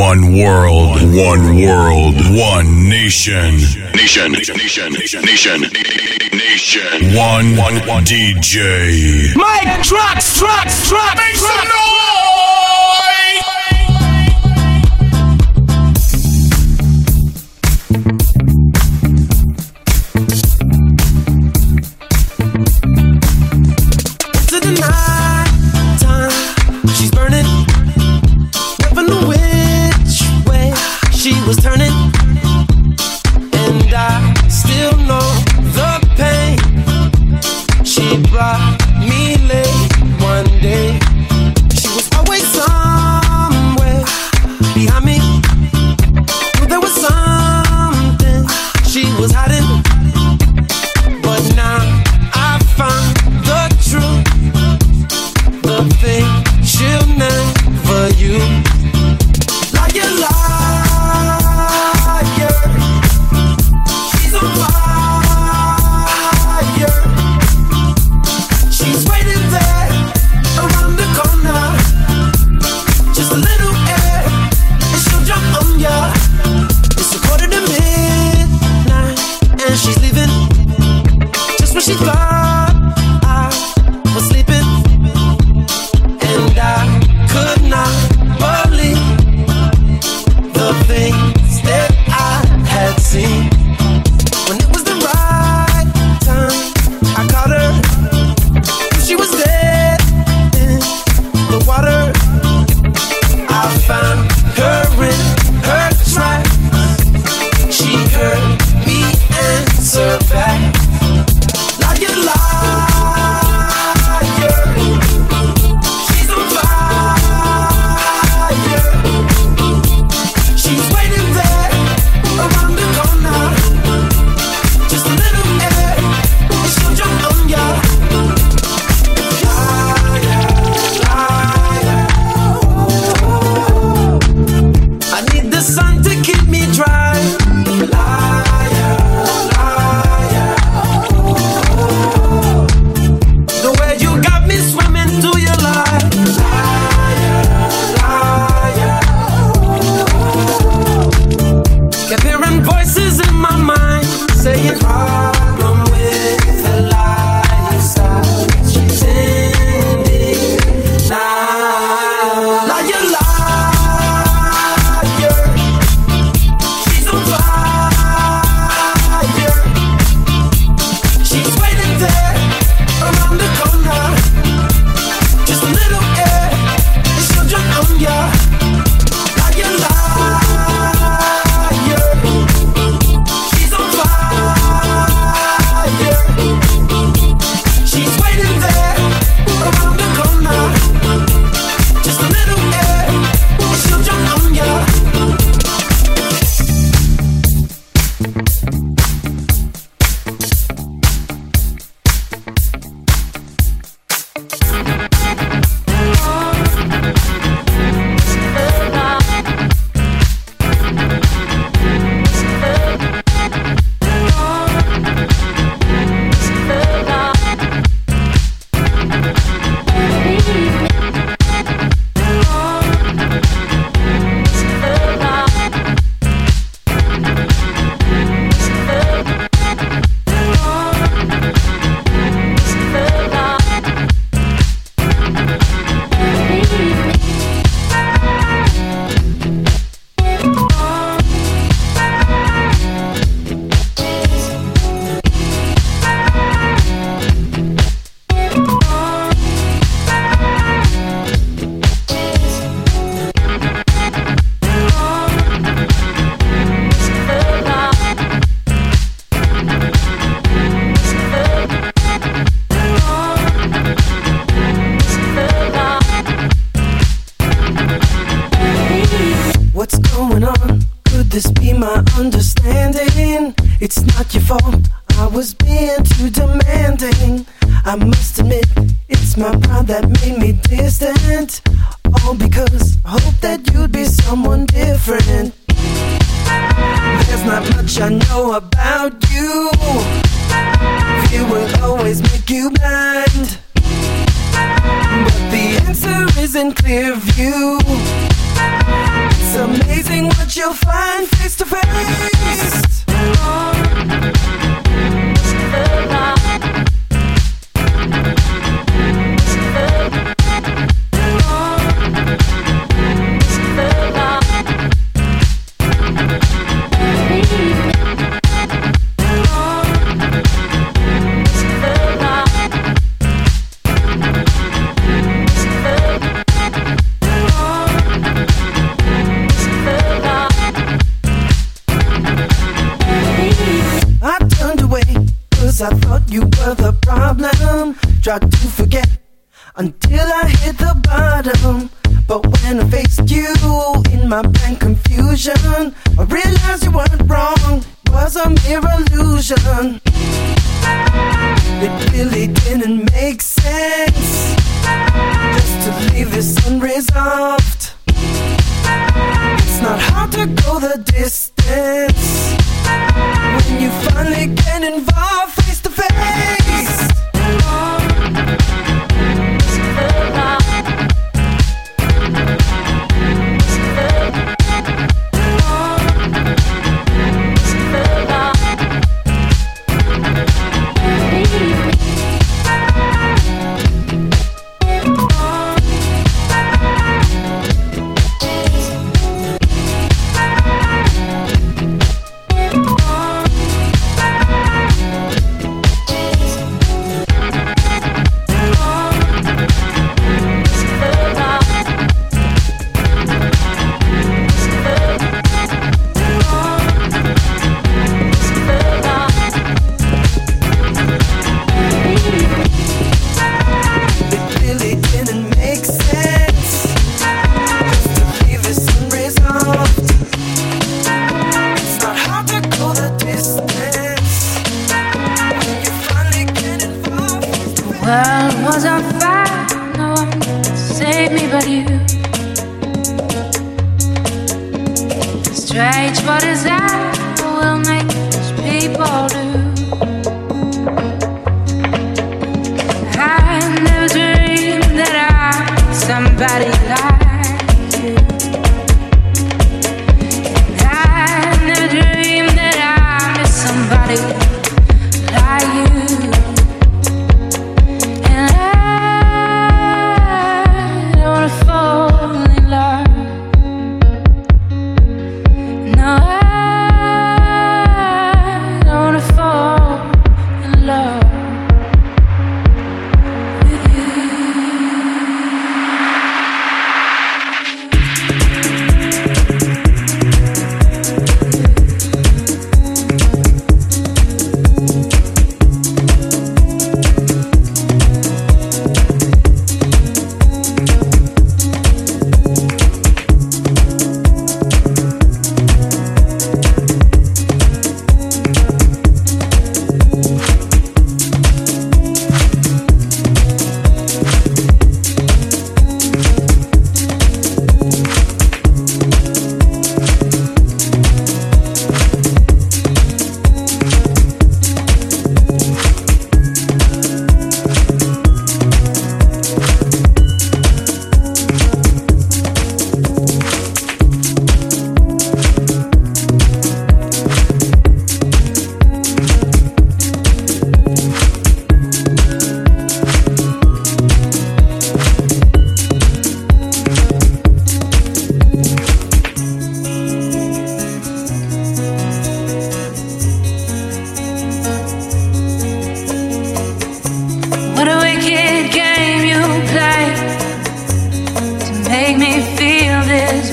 One world, one world, one nation. Nation, nation, nation, nation, nation, nation. One, one, one DJ. Mike, trucks, trucks, trucks. Make some noise!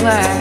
class.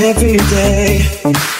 To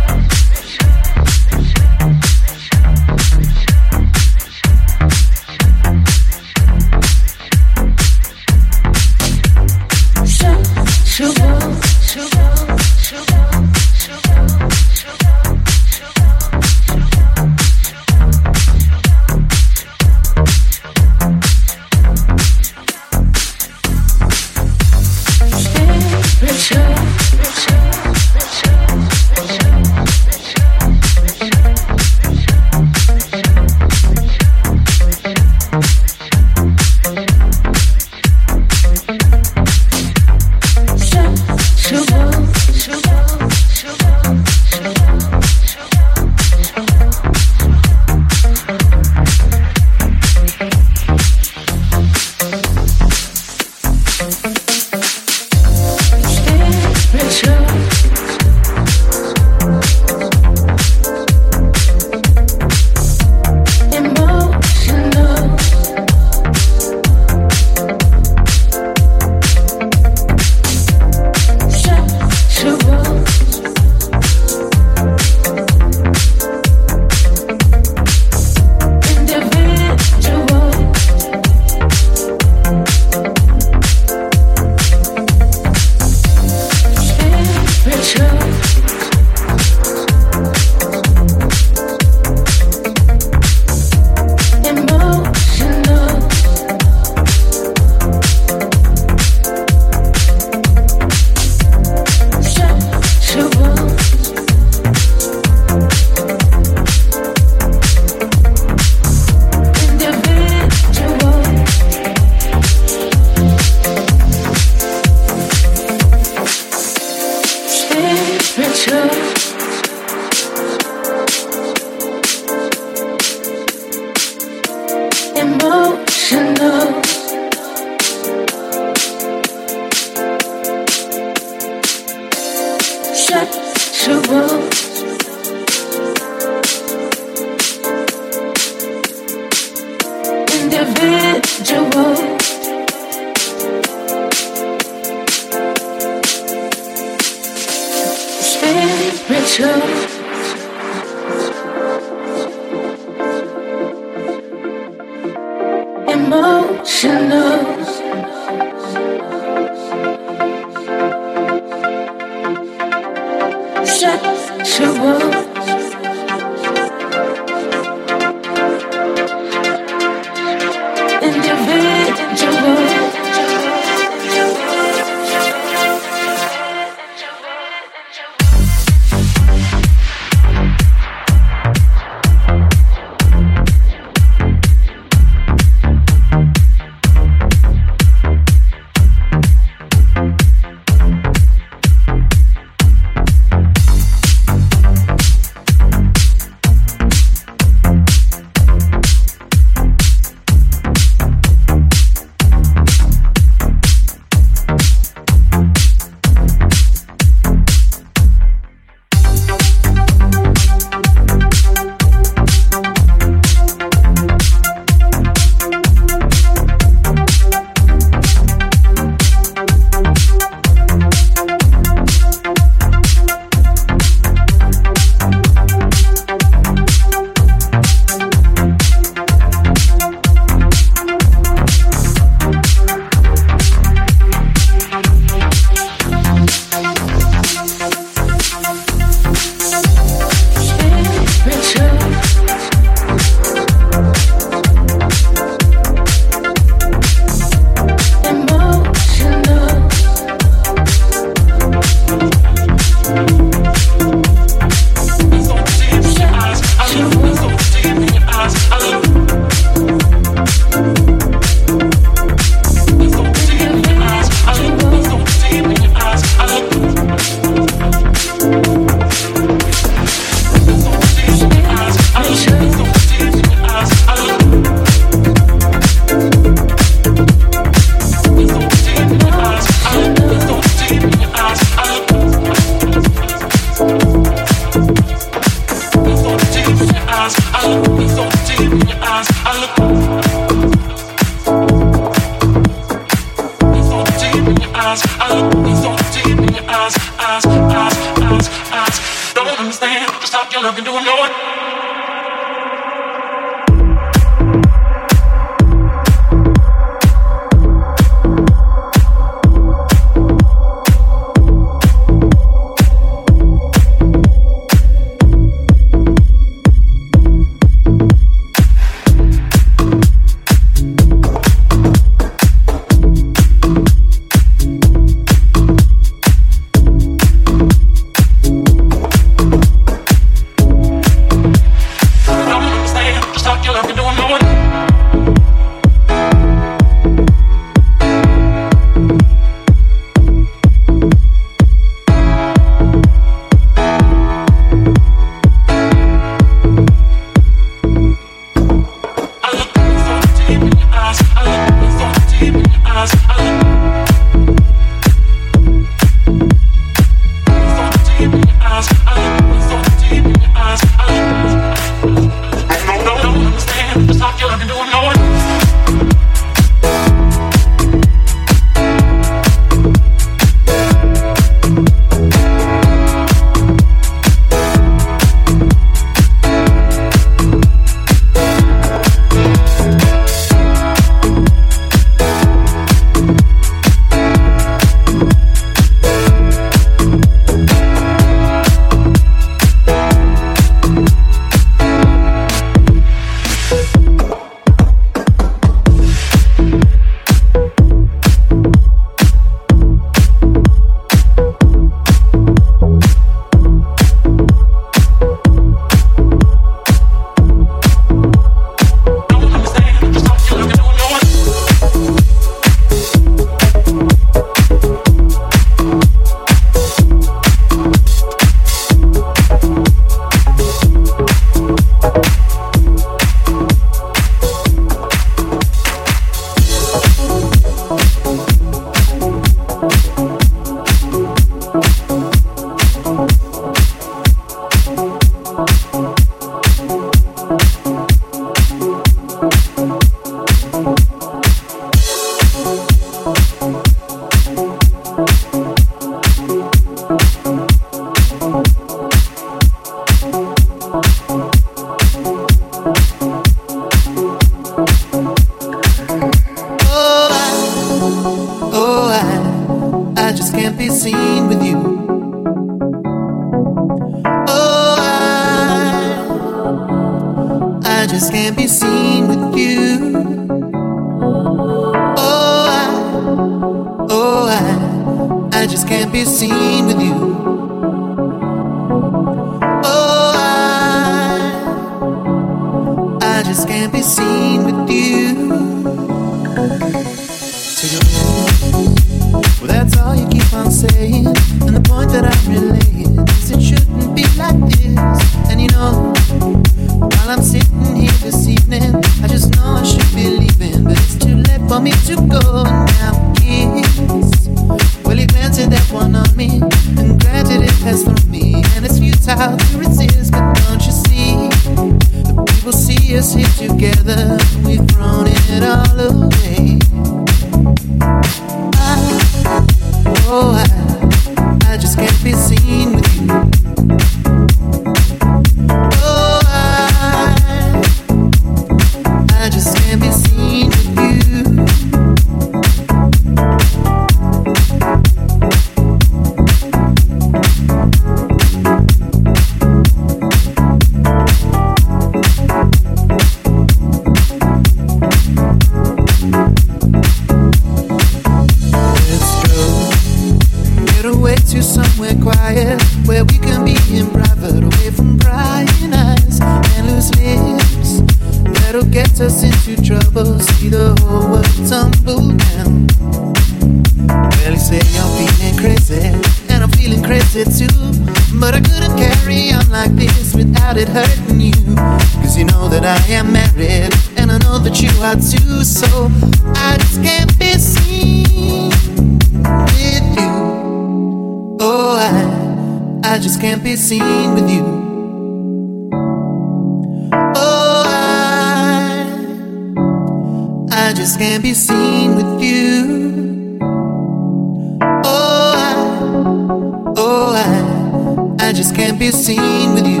I just can't be seen with you.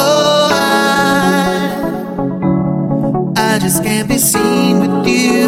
Oh, I, I just can't be seen with you.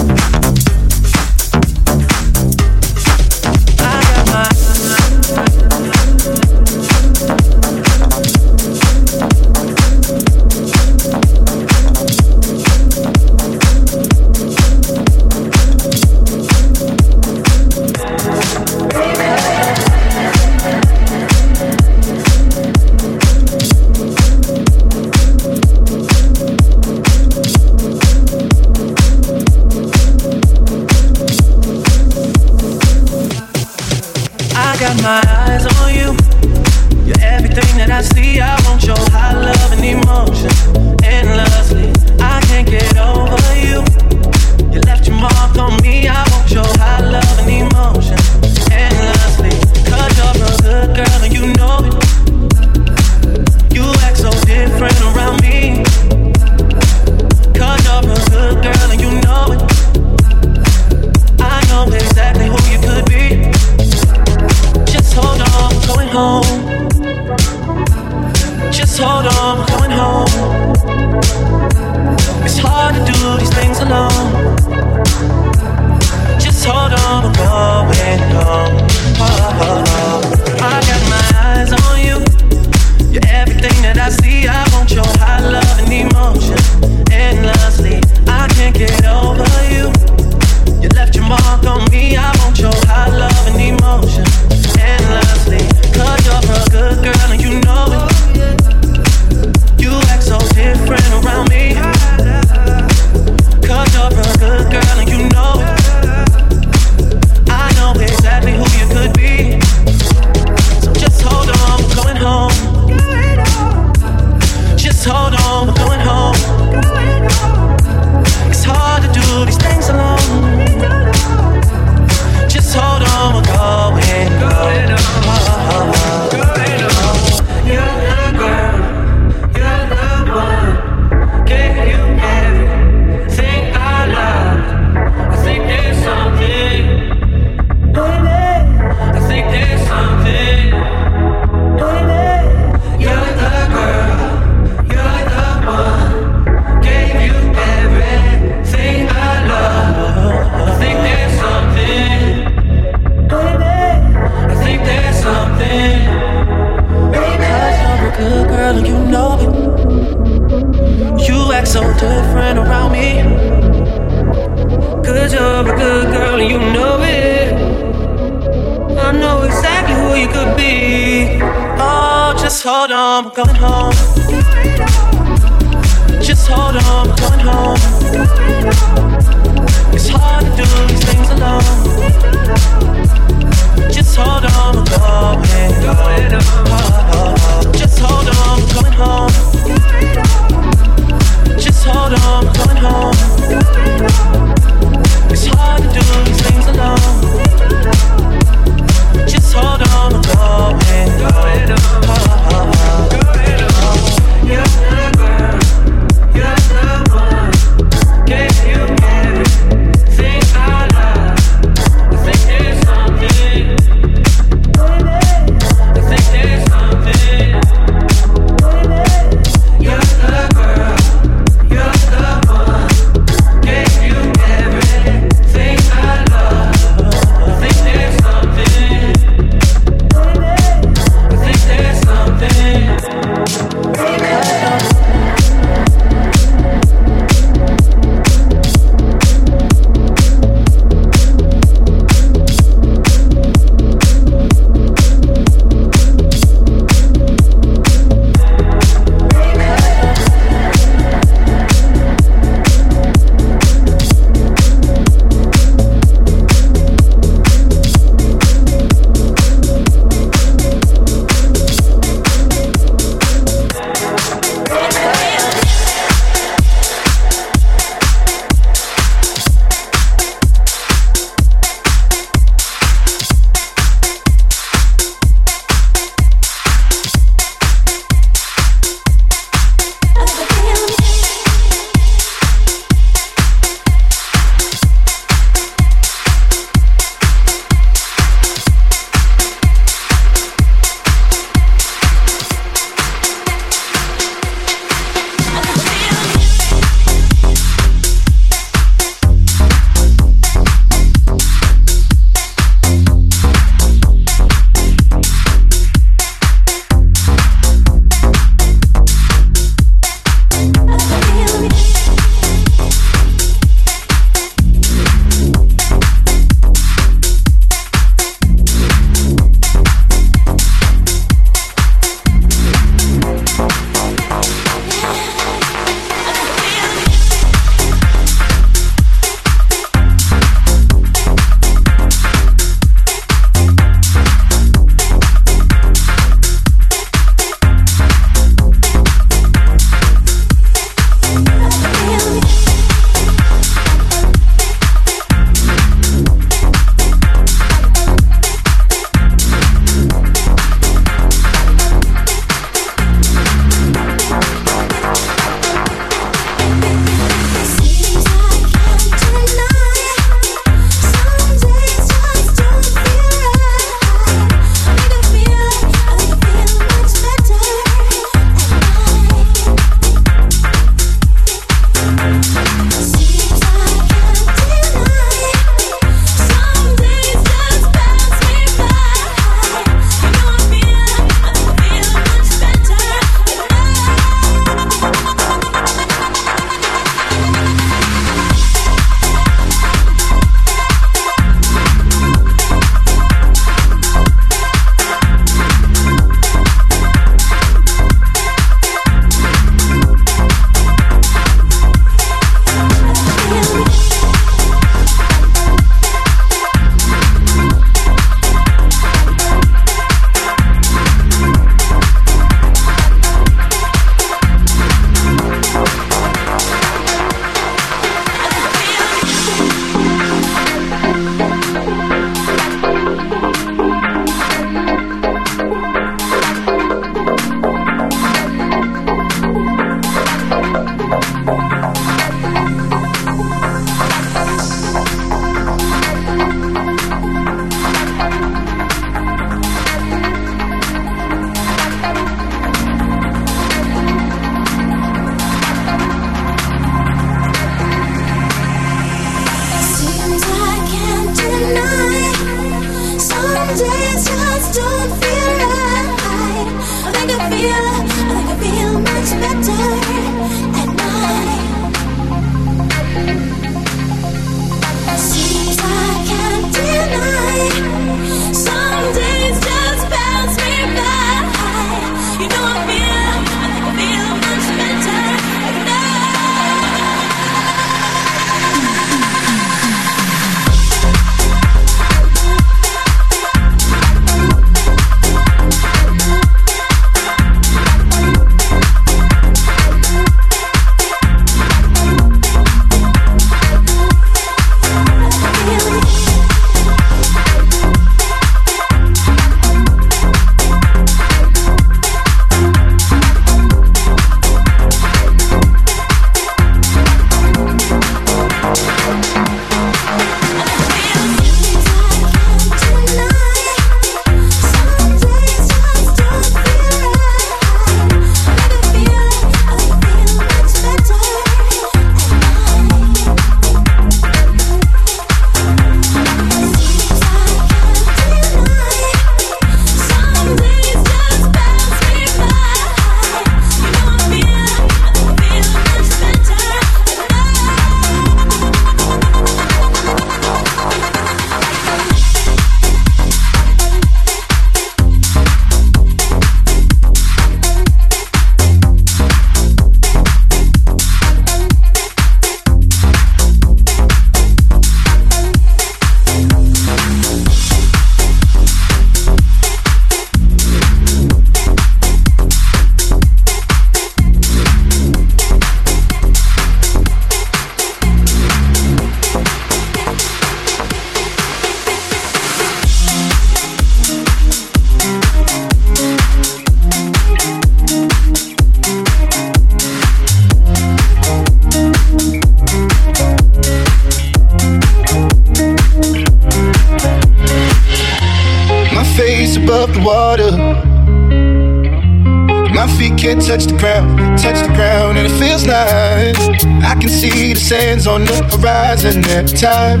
Horizon every time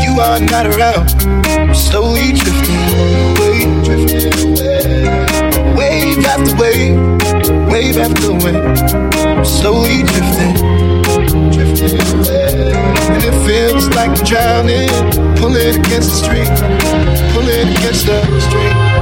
you are not around. I'm slowly drifting away, drifting away. Wave after wave, wave after wave. I'm slowly drifting, drifting away. And it feels like I'm drowning, pulling against the street, pulling against the street.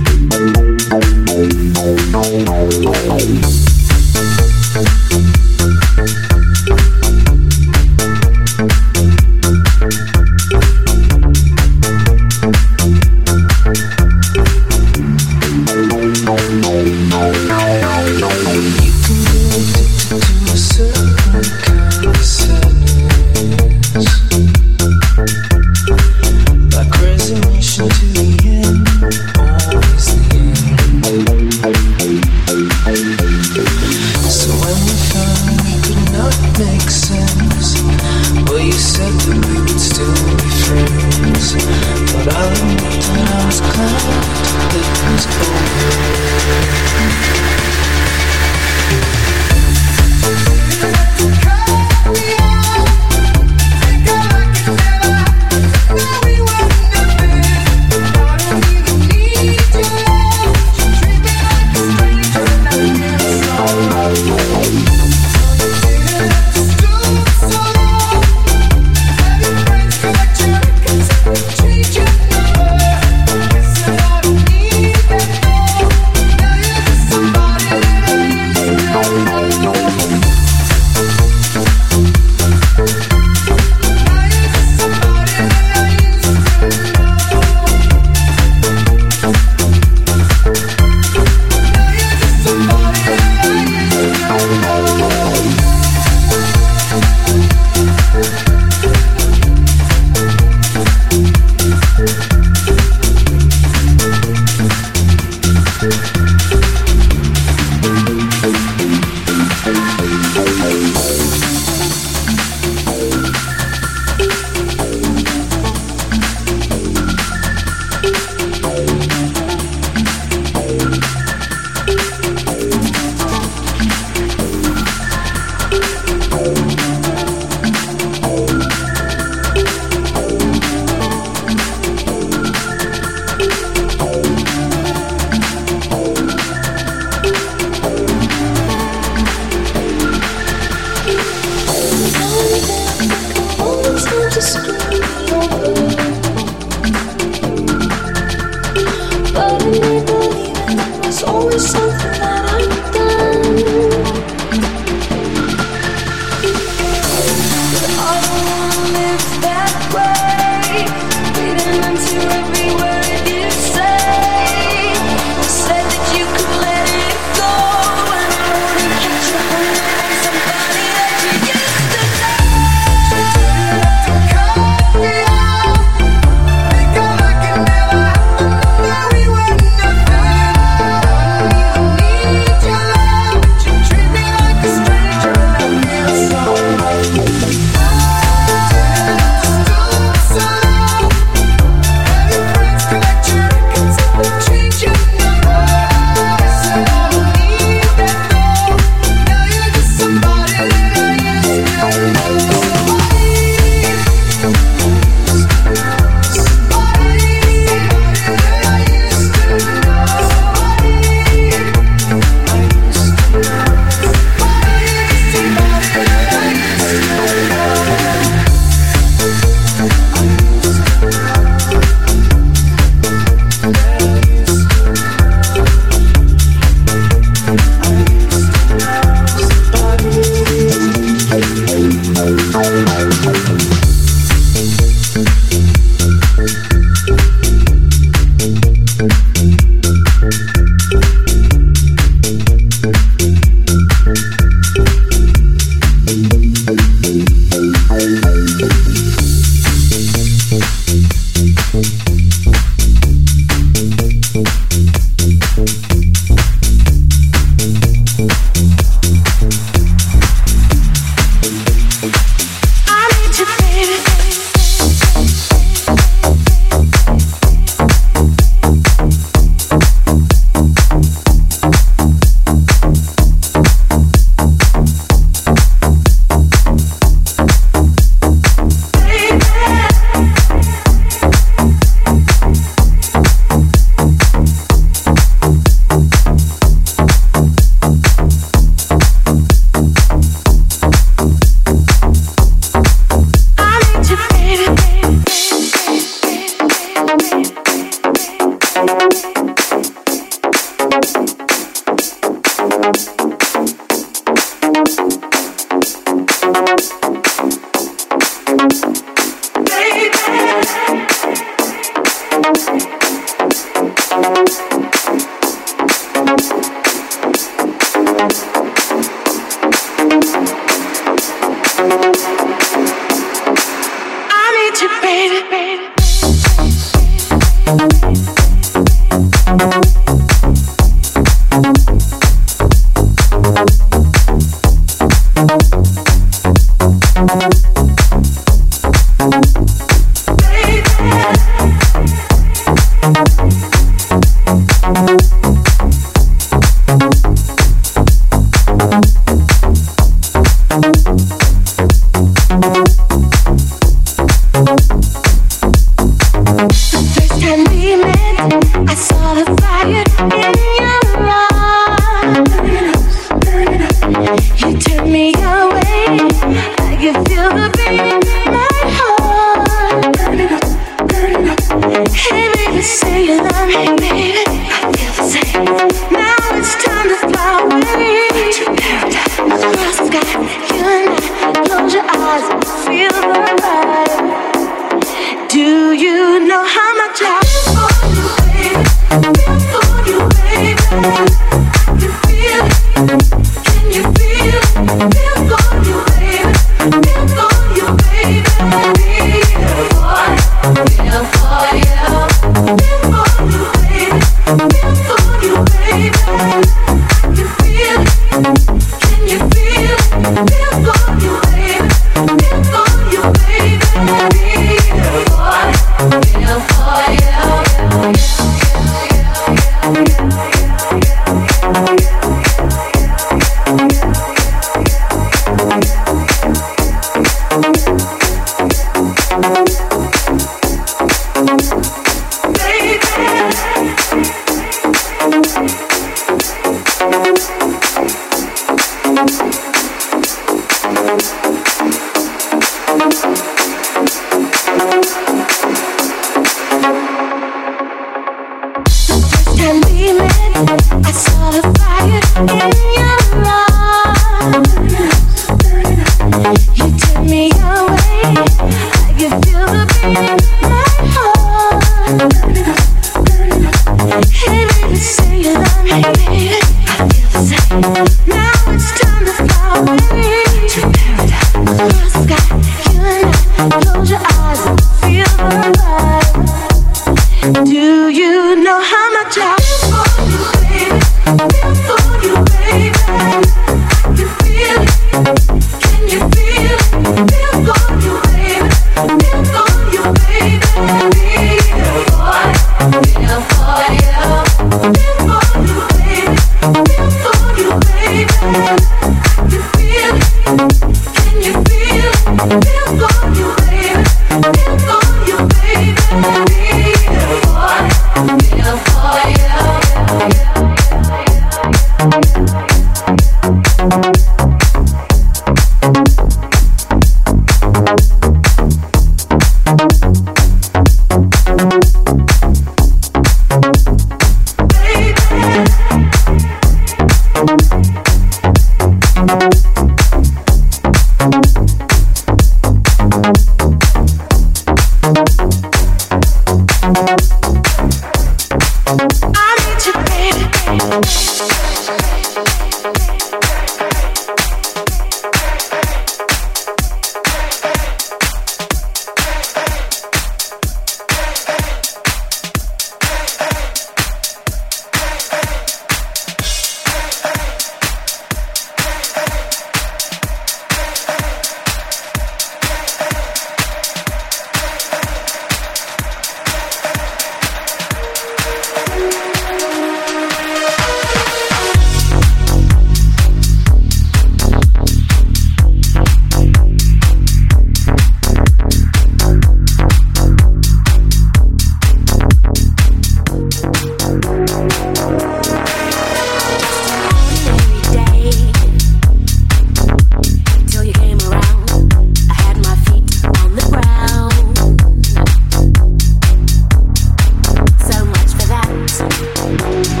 Thank you.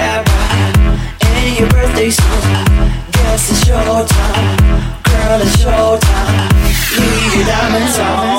camera And your birthday song Guess it's showtime Girl, it's showtime Leave your diamonds on.